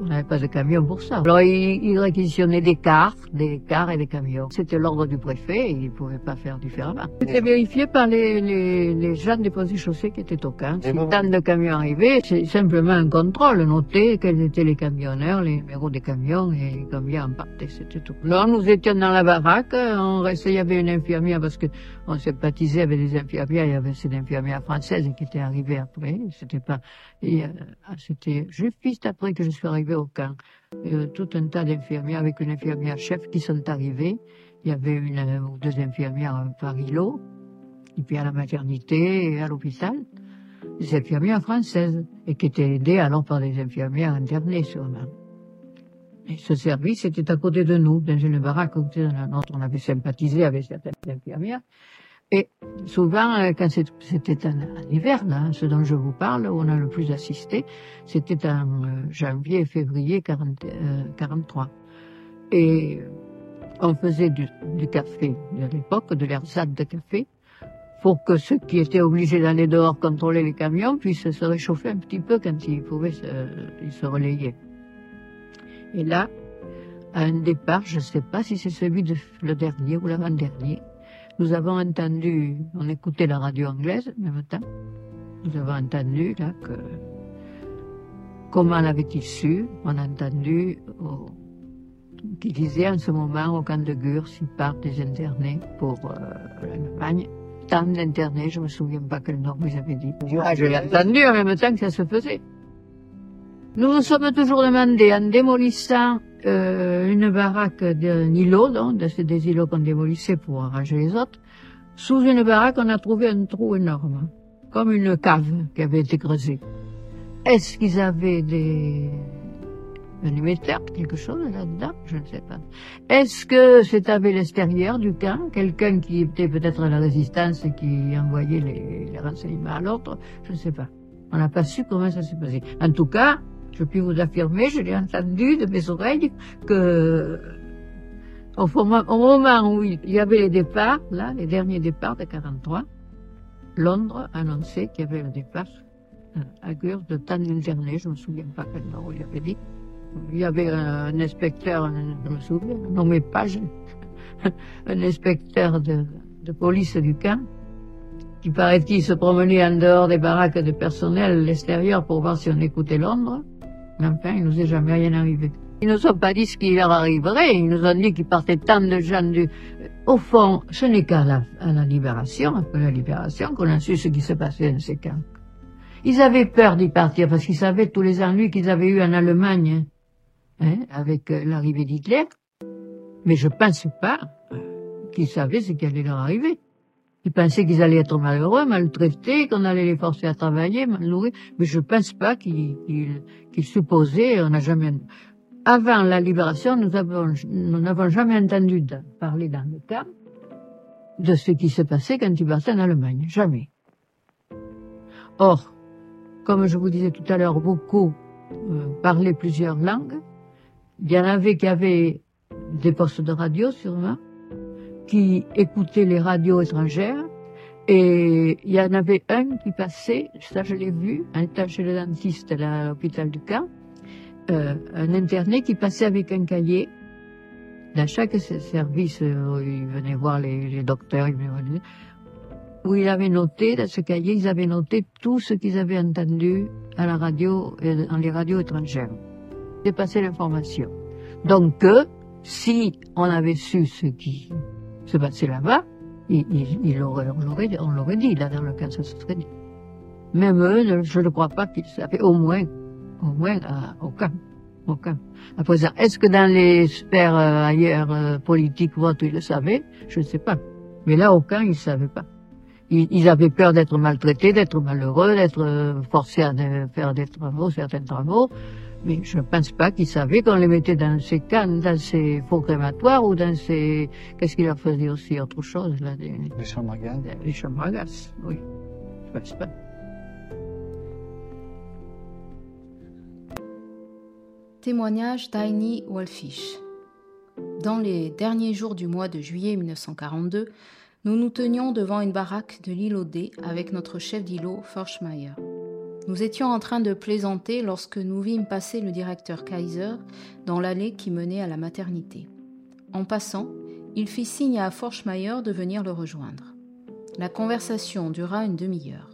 on n'avait pas de camion pour ça. Alors ils, ils réquisitionnaient des cars, des cars et des camions. C'était l'ordre du préfet et ils ne pouvaient pas faire différemment. C'était vérifié par les, les, les gens des postes chaussées qui étaient au camp. Si tant de camions arrivaient, c'est simplement un contrôle, noter quels étaient les camionneurs, les numéros des camions et combien en partait, c'était tout. Là, nous étions dans la baraque, on restait, il y avait une infirmière parce que on sympathisait avec des infirmières, il y avait cette infirmière française qui était arrivé après. C'était pas, euh, c'était juste après que je suis arrivé au camp. Euh, tout un tas d'infirmières avec une infirmière chef qui sont arrivées. Il y avait une euh, ou deux infirmières par îlot, et puis à la maternité et à l'hôpital, des infirmières françaises, et qui étaient aidées alors par des infirmières internées sûrement. Et ce service était à côté de nous, dans une baraque à côté de la nôtre. On avait sympathisé avec certaines infirmières. Et souvent, euh, quand c'était en, hiver, là, ce dont je vous parle, où on a le plus assisté, c'était en euh, janvier et février 40, euh, 43. Et on faisait du, café à l'époque, de l'ersatz de café, pour que ceux qui étaient obligés d'aller dehors contrôler les camions puissent se réchauffer un petit peu quand ils pouvaient se, ils se relayer. Et là, à un départ, je ne sais pas si c'est celui de le dernier ou l'avant-dernier, nous avons entendu, on écoutait la radio anglaise en même temps, nous avons entendu là que, comment l'avait-il su? On a entendu oh, qu'il disait en ce moment au camp de Gurs, il part des internés pour euh, l'Allemagne. Tant d'internés, je me souviens pas quel nom vous avez dit. Ah, je l'ai entendu en même temps que ça se faisait. Nous nous sommes toujours demandé, en démolissant euh, une baraque d'un îlot, donc, c'est des îlots qu'on démolissait pour arranger les autres, sous une baraque, on a trouvé un trou énorme, comme une cave qui avait été creusée. Est-ce qu'ils avaient des un émetteur, quelque chose là-dedans? Je ne sais pas. Est-ce que c'était avec l'extérieur du camp, quelqu'un qui était peut-être à la résistance et qui envoyait les, les renseignements à l'autre? Je ne sais pas. On n'a pas su comment ça s'est passé. En tout cas, je puis vous affirmer, je l'ai entendu de mes oreilles, que au moment, où il y avait les départs, là, les derniers départs de 43, Londres annonçait qu'il y avait le départ euh, à Gurs de tant d'internés, je me souviens pas quel nom il avait dit. Il y avait un, inspecteur, je me souviens, nommé Page, [LAUGHS] un inspecteur de, de police du camp, qui paraît-il se promenait en dehors des baraques de personnel à l'extérieur pour voir si on écoutait Londres. Enfin, il nous est jamais rien arrivé. Ils nous ont pas dit ce qui leur arriverait. Ils nous ont dit qu'il partait tant de gens du... Au fond, ce n'est qu'à la, à la libération, après la libération, qu'on a su ce qui se passait dans ces camps. Ils avaient peur d'y partir parce qu'ils savaient tous les ennuis qu'ils avaient eus en Allemagne, hein, avec euh, l'arrivée d'Hitler. Mais je pense pas euh, qu'ils savaient ce qui allait leur arriver. Ils pensaient qu'ils allaient être malheureux, maltraités, qu'on allait les forcer à travailler, mal nourrir. Mais je pense pas qu'ils qu'ils qu'ils supposaient, on n'a jamais, avant la libération, nous avons, nous n'avons jamais entendu parler dans le camp de ce qui se passait quand ils partaient en Allemagne. Jamais. Or, comme je vous disais tout à l'heure, beaucoup euh, parlaient plusieurs langues. Il y en avait qui avaient des postes de radio, sûrement, qui écoutaient les radios étrangères. Et il y en avait un qui passait, ça je l'ai vu, un étant chez le dentiste à l'hôpital du camp, euh, un internet qui passait avec un cahier. Dans chaque service, euh, il venait voir les, les docteurs, il venait, où il avait noté, dans ce cahier, ils avaient noté tout ce qu'ils avaient entendu à la radio, dans les radios étrangères. Passé l'information. Donc, si on avait su ce qui se passait là-bas, il, il, il aurait, on l'aurait dit, là, dans le cas, ça se serait dit. Même eux, je ne crois pas qu'ils savaient, au moins, au moins, à, aucun. Aucun. À présent, est-ce que dans les sphères euh, ailleurs euh, politiques ou autres, ils le savaient? Je ne sais pas. Mais là, aucun, ils ne savaient pas. Ils, ils avaient peur d'être maltraités, d'être malheureux, d'être euh, forcés à faire des travaux, certains travaux. Mais je ne pense pas qu'ils savaient qu'on les mettait dans ces cannes, dans ces faux crématoires ou dans ces... Qu'est-ce qu'ils leur faisaient aussi Autre chose, là des... Les chambres à gaz Les chambres à gaz, oui. Je pense pas. Témoignage d'Aini Wolfish. Dans les derniers jours du mois de juillet 1942, nous nous tenions devant une baraque de l'île Odé avec notre chef d'îlot, Forschmeier. Nous étions en train de plaisanter lorsque nous vîmes passer le directeur Kaiser dans l'allée qui menait à la maternité. En passant, il fit signe à Forschmeier de venir le rejoindre. La conversation dura une demi-heure.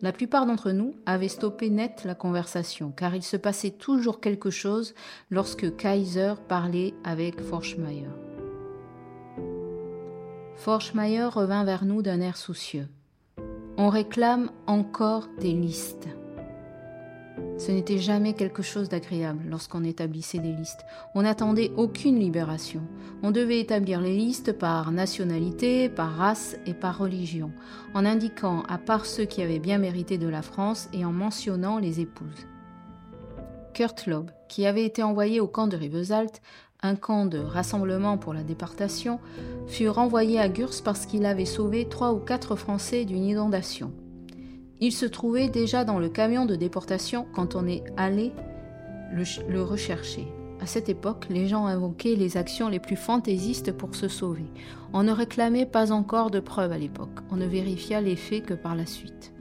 La plupart d'entre nous avaient stoppé net la conversation, car il se passait toujours quelque chose lorsque Kaiser parlait avec Forschmeier. Forschmeier revint vers nous d'un air soucieux. On réclame encore des listes. Ce n'était jamais quelque chose d'agréable lorsqu'on établissait des listes. On n'attendait aucune libération. On devait établir les listes par nationalité, par race et par religion, en indiquant à part ceux qui avaient bien mérité de la France et en mentionnant les épouses. Kurt Loeb, qui avait été envoyé au camp de Rivesaltes, un camp de rassemblement pour la déportation, fut renvoyé à Gurs parce qu'il avait sauvé trois ou quatre Français d'une inondation. Il se trouvait déjà dans le camion de déportation quand on est allé le, rechercher. À cette époque, les gens invoquaient les actions les plus fantaisistes pour se sauver. On ne réclamait pas encore de preuves à l'époque. On ne vérifia les faits que par la suite.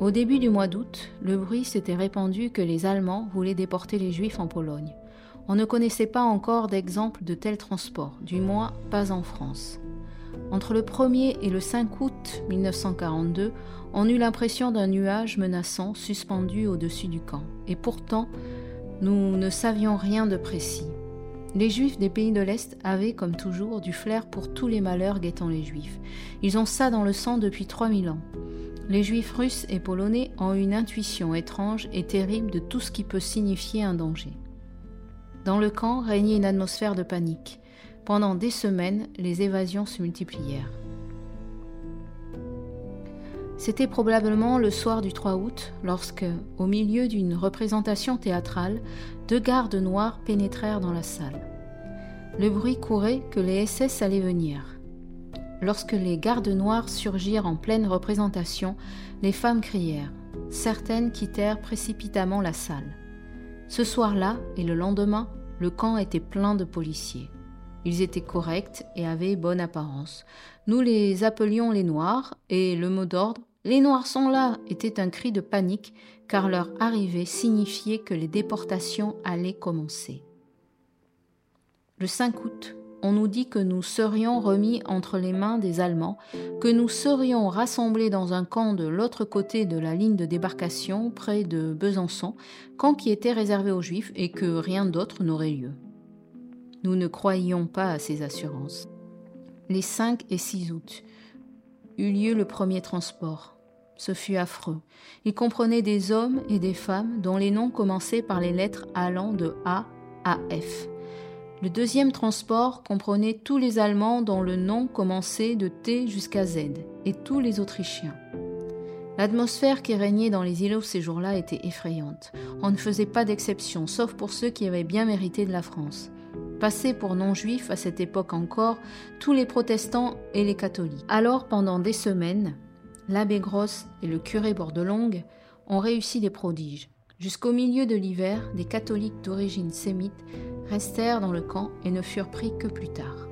Au début du mois d'août, le bruit s'était répandu que les Allemands voulaient déporter les Juifs en Pologne. On ne connaissait pas encore d'exemple de tel transport, du moins pas en France. Entre le 1er et le 5 août 1942, on eut l'impression d'un nuage menaçant suspendu au-dessus du camp. Et pourtant, nous ne savions rien de précis. Les Juifs des pays de l'Est avaient, comme toujours, du flair pour tous les malheurs guettant les Juifs. Ils ont ça dans le sang depuis 3000 ans. Les Juifs russes et polonais ont une intuition étrange et terrible de tout ce qui peut signifier un danger. Dans le camp régnait une atmosphère de panique. Pendant des semaines, les évasions se multiplièrent. C'était probablement le soir du 3 août, lorsque, au milieu d'une représentation théâtrale, deux gardes noirs pénétrèrent dans la salle. Le bruit courait que les SS allaient venir. Lorsque les gardes noirs surgirent en pleine représentation, les femmes crièrent. Certaines quittèrent précipitamment la salle. Ce soir-là et le lendemain, le camp était plein de policiers. Ils étaient corrects et avaient bonne apparence. Nous les appelions les Noirs, et le mot d'ordre Les Noirs sont là était un cri de panique, car leur arrivée signifiait que les déportations allaient commencer. Le 5 août, on nous dit que nous serions remis entre les mains des Allemands, que nous serions rassemblés dans un camp de l'autre côté de la ligne de débarcation, près de Besançon, camp qui était réservé aux Juifs et que rien d'autre n'aurait lieu. Nous ne croyions pas à ces assurances. Les 5 et 6 août eut lieu le premier transport. Ce fut affreux. Il comprenait des hommes et des femmes dont les noms commençaient par les lettres allant de A à F. Le deuxième transport comprenait tous les Allemands dont le nom commençait de T jusqu'à Z, et tous les Autrichiens. L'atmosphère qui régnait dans les îlots ces jours-là était effrayante. On ne faisait pas d'exception, sauf pour ceux qui avaient bien mérité de la France. Passés pour non-juifs à cette époque encore, tous les protestants et les catholiques. Alors, pendant des semaines, l'abbé Grosse et le curé Bordelongue ont réussi des prodiges. Jusqu'au milieu de l'hiver, des catholiques d'origine sémite restèrent dans le camp et ne furent pris que plus tard.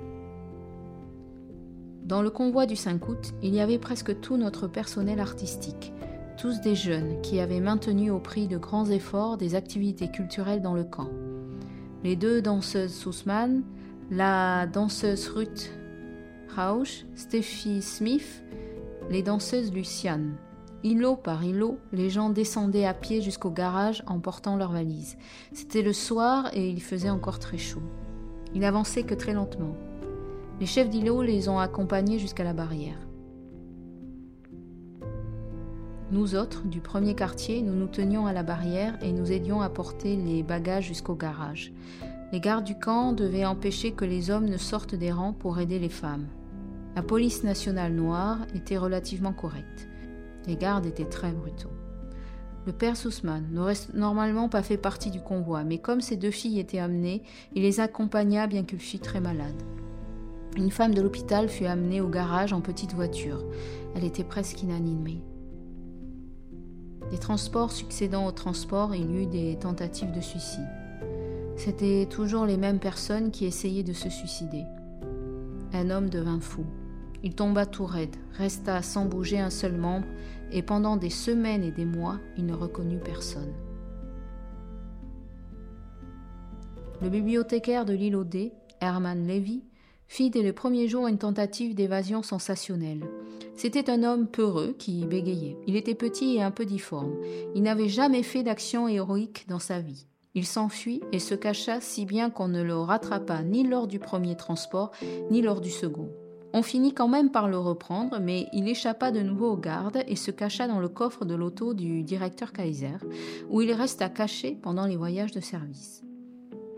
Dans le convoi du 5 août, il y avait presque tout notre personnel artistique. tous des jeunes qui avaient maintenu au prix de grands efforts des activités culturelles dans le camp. Les deux danseuses Sussman, la danseuse Ruth Rausch, Steffi Smith, les danseuses Luciane. Îlot par îlot, les gens descendaient à pied jusqu'au garage en portant leurs valises. C'était le soir et il faisait encore très chaud. Il avançait que très lentement. Les chefs d'îlot les ont accompagnés jusqu'à la barrière. Nous autres, du premier quartier, nous nous tenions à la barrière et nous aidions à porter les bagages jusqu'au garage. Les gardes du camp devaient empêcher que les hommes ne sortent des rangs pour aider les femmes. La police nationale noire était relativement correcte. Les gardes étaient très brutaux. Le père Sussman n'aurait normalement pas fait partie du convoi, mais comme ses deux filles étaient amenées, il les accompagna bien qu'il fût très malade. Une femme de l'hôpital fut amenée au garage en petite voiture. Elle était presque inanimée. Des transports succédant aux transports, il y eut des tentatives de suicide. C'étaient toujours les mêmes personnes qui essayaient de se suicider. Un homme devint fou. Il tomba tout raide, resta sans bouger un seul membre, et pendant des semaines et des mois, il ne reconnut personne. Le bibliothécaire de l'île Odé, Herman Levy, fit dès le premier jour une tentative d'évasion sensationnelle. C'était un homme peureux qui bégayait. Il était petit et un peu difforme. Il n'avait jamais fait d'action héroïque dans sa vie. Il s'enfuit et se cacha si bien qu'on ne le rattrapa ni lors du premier transport, ni lors du second. On finit quand même par le reprendre, mais il échappa de nouveau aux gardes et se cacha dans le coffre de l'auto du directeur Kaiser, où il resta caché pendant les voyages de service.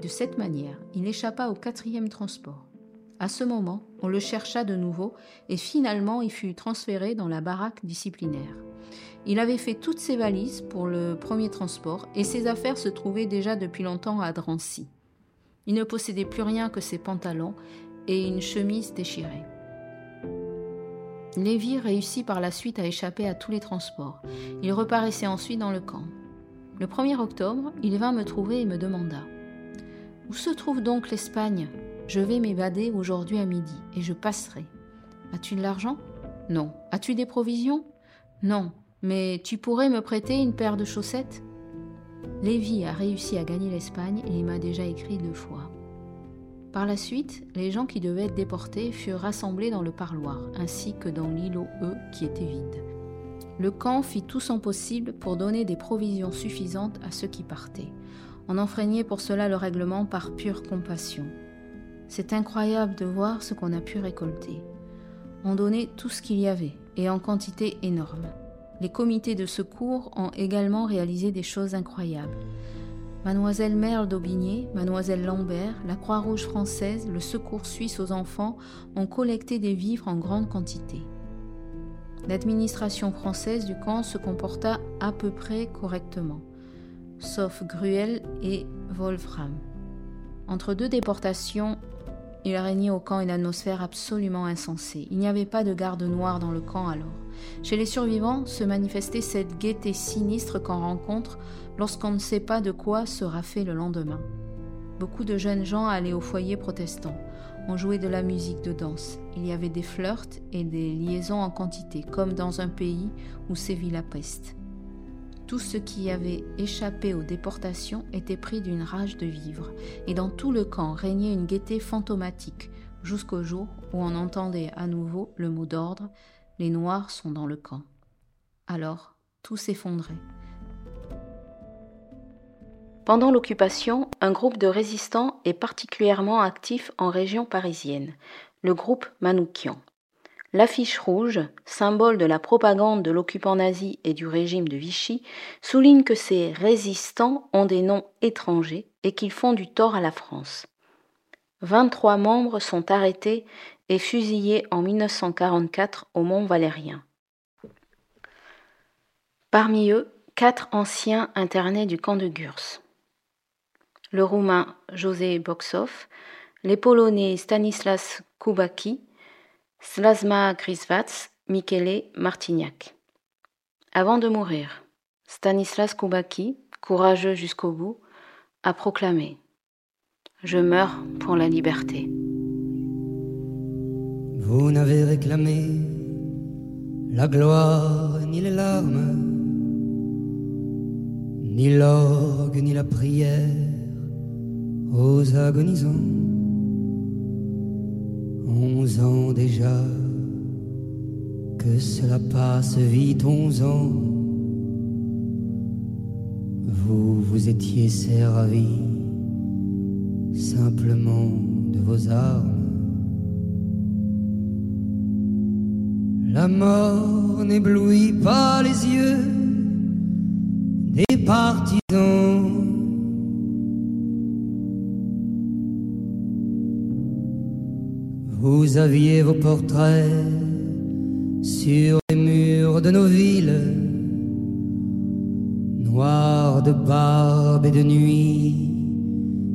De cette manière, il échappa au quatrième transport. À ce moment, on le chercha de nouveau et finalement il fut transféré dans la baraque disciplinaire. Il avait fait toutes ses valises pour le premier transport et ses affaires se trouvaient déjà depuis longtemps à Drancy. Il ne possédait plus rien que ses pantalons et une chemise déchirée. Lévy réussit par la suite à échapper à tous les transports. Il reparaissait ensuite dans le camp. Le 1er octobre, il vint me trouver et me demanda Où se trouve donc l'Espagne? Je vais m'évader aujourd'hui à midi et je passerai. As-tu de l'argent? Non. As-tu des provisions? Non. Mais tu pourrais me prêter une paire de chaussettes? Lévi a réussi à gagner l'Espagne et il m'a déjà écrit deux fois. Par la suite, les gens qui devaient être déportés furent rassemblés dans le parloir, ainsi que dans l'îlot E qui était vide. Le camp fit tout son possible pour donner des provisions suffisantes à ceux qui partaient. On enfreignait pour cela le règlement par pure compassion. C'est incroyable de voir ce qu'on a pu récolter. On donnait tout ce qu'il y avait, et en quantité énorme. Les comités de secours ont également réalisé des choses incroyables. Mademoiselle Merle d'Aubigné, Mademoiselle Lambert, la Croix-Rouge française, le Secours suisse aux enfants ont collecté des vivres en grande quantité. L'administration française du camp se comporta à peu près correctement, sauf Gruel et Wolfram. Entre deux déportations il régnait au camp une atmosphère absolument insensée. Il n'y avait pas de garde noire dans le camp alors. Chez les survivants se manifestait cette gaieté sinistre qu'on rencontre lorsqu'on ne sait pas de quoi sera fait le lendemain. Beaucoup de jeunes gens allaient au foyer protestant. On jouait de la musique de danse. Il y avait des flirts et des liaisons en quantité, comme dans un pays où sévit la peste. Tout ce qui avait échappé aux déportations était pris d'une rage de vivre, et dans tout le camp régnait une gaieté fantomatique, jusqu'au jour où on entendait à nouveau le mot d'ordre Les Noirs sont dans le camp. Alors, tout s'effondrait. Pendant l'occupation, un groupe de résistants est particulièrement actif en région parisienne, le groupe Manoukian. L'affiche rouge, symbole de la propagande de l'occupant nazi et du régime de Vichy, souligne que ces résistants ont des noms étrangers et qu'ils font du tort à la France. 23 membres sont arrêtés et fusillés en 1944 au Mont Valérien. Parmi eux, quatre anciens internés du camp de Gurs. Le roumain José Boksov, les polonais Stanislas Kubaki, Slasma Grisvats, Michele Martignac. Avant de mourir, Stanislas Koubaki, courageux jusqu'au bout, a proclamé Je meurs pour la liberté. Vous n'avez réclamé la gloire ni les larmes, ni l'orgue, ni la prière aux agonisants. Onze ans déjà que cela passe vite, onze ans. Vous vous étiez servi simplement de vos armes. La mort n'éblouit pas les yeux des partisans. Vous aviez vos portraits sur les murs de nos villes, noirs de barbe et de nuit,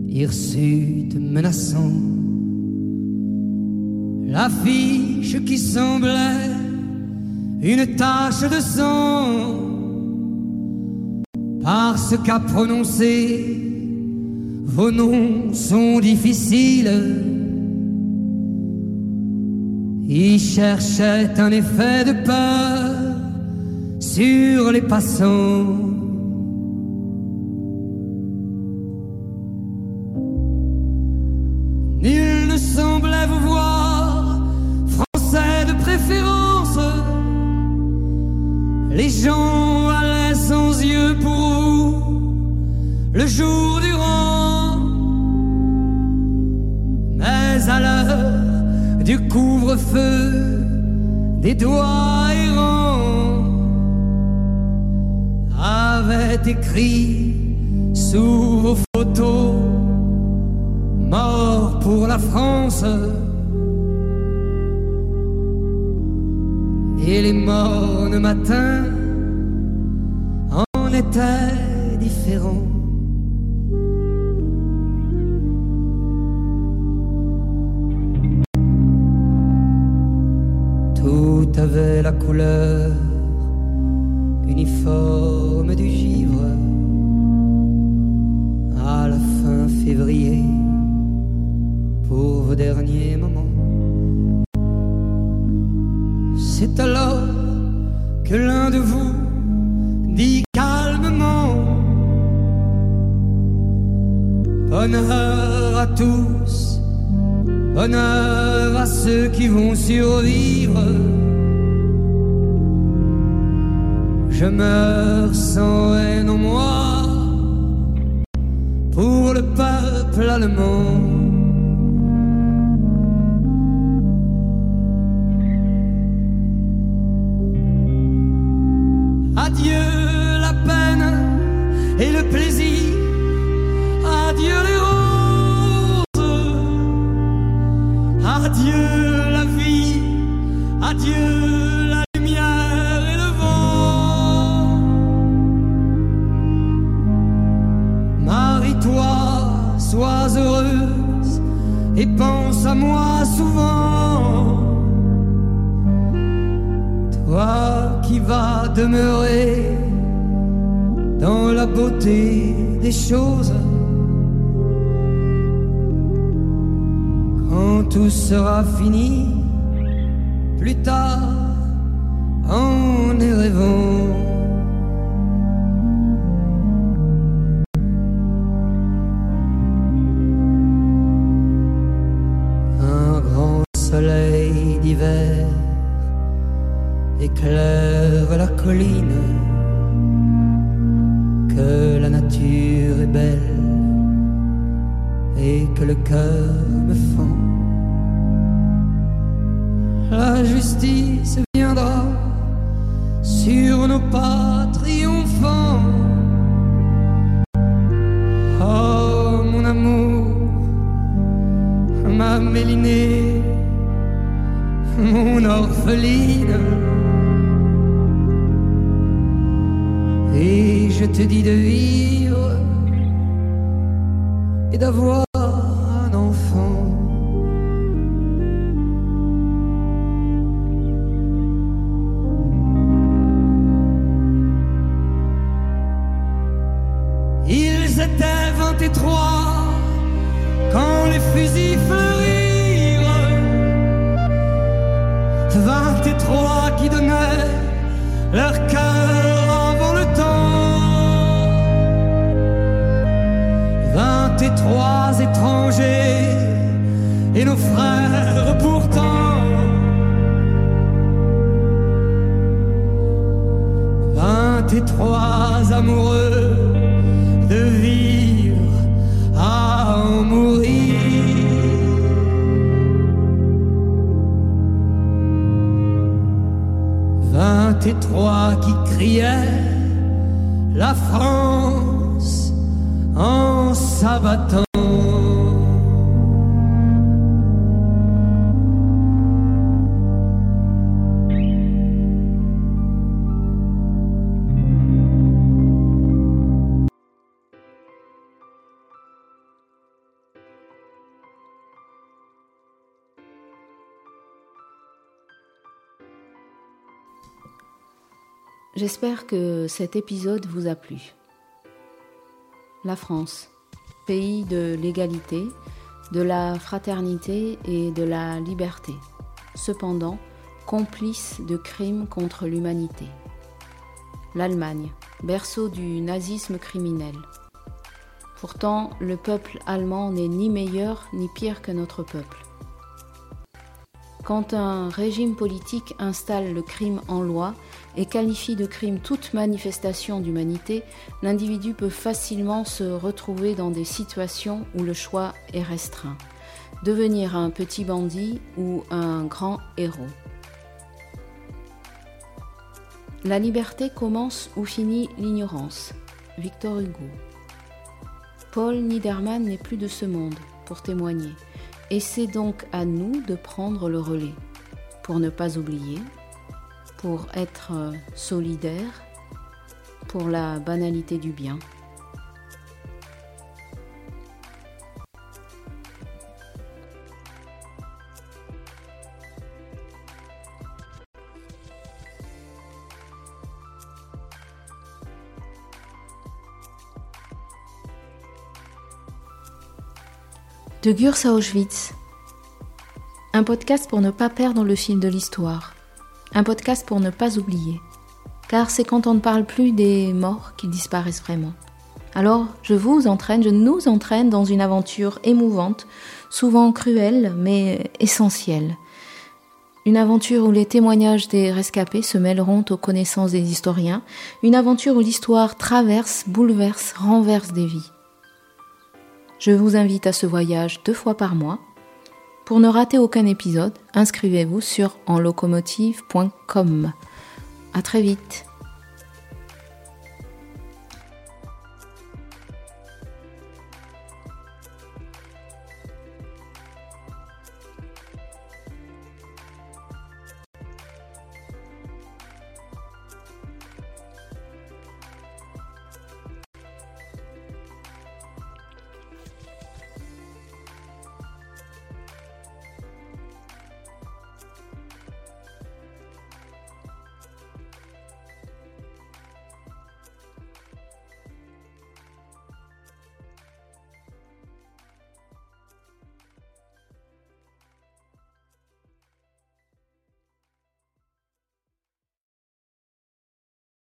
hirsutes menaçants. L'affiche qui semblait une tache de sang, parce qu'à prononcer vos noms sont difficiles. Il cherchait un effet de peur sur les passants. Écrit sous vos photos Mort pour la France. Et les mornes matins en étaient différents. Tout avait la couleur uniforme du givre à la fin février pour vos derniers moments. C'est alors que l'un de vous dit calmement Bonheur à tous, bonheur à ceux qui vont survivre. Je meurs sans haine en moi pour le peuple allemand. Pense à moi souvent. Toi qui vas demeurer dans la beauté des choses. Quand tout sera fini, plus tard, en y rêvant. Éclaire la colline, que la nature est belle et que le cœur me fend. La justice viendra sur nos pas J'espère que cet épisode vous a plu. La France, pays de l'égalité, de la fraternité et de la liberté, cependant complice de crimes contre l'humanité. L'Allemagne, berceau du nazisme criminel. Pourtant, le peuple allemand n'est ni meilleur ni pire que notre peuple. Quand un régime politique installe le crime en loi et qualifie de crime toute manifestation d'humanité, l'individu peut facilement se retrouver dans des situations où le choix est restreint. Devenir un petit bandit ou un grand héros. La liberté commence ou finit l'ignorance. Victor Hugo. Paul Niedermann n'est plus de ce monde pour témoigner. Et c'est donc à nous de prendre le relais pour ne pas oublier, pour être solidaire, pour la banalité du bien. De Gurs à Auschwitz. Un podcast pour ne pas perdre le fil de l'histoire. Un podcast pour ne pas oublier. Car c'est quand on ne parle plus des morts qu'ils disparaissent vraiment. Alors, je vous entraîne, je nous entraîne dans une aventure émouvante, souvent cruelle, mais essentielle. Une aventure où les témoignages des rescapés se mêleront aux connaissances des historiens, une aventure où l'histoire traverse, bouleverse, renverse des vies. Je vous invite à ce voyage deux fois par mois. Pour ne rater aucun épisode, inscrivez-vous sur enlocomotive.com. À très vite.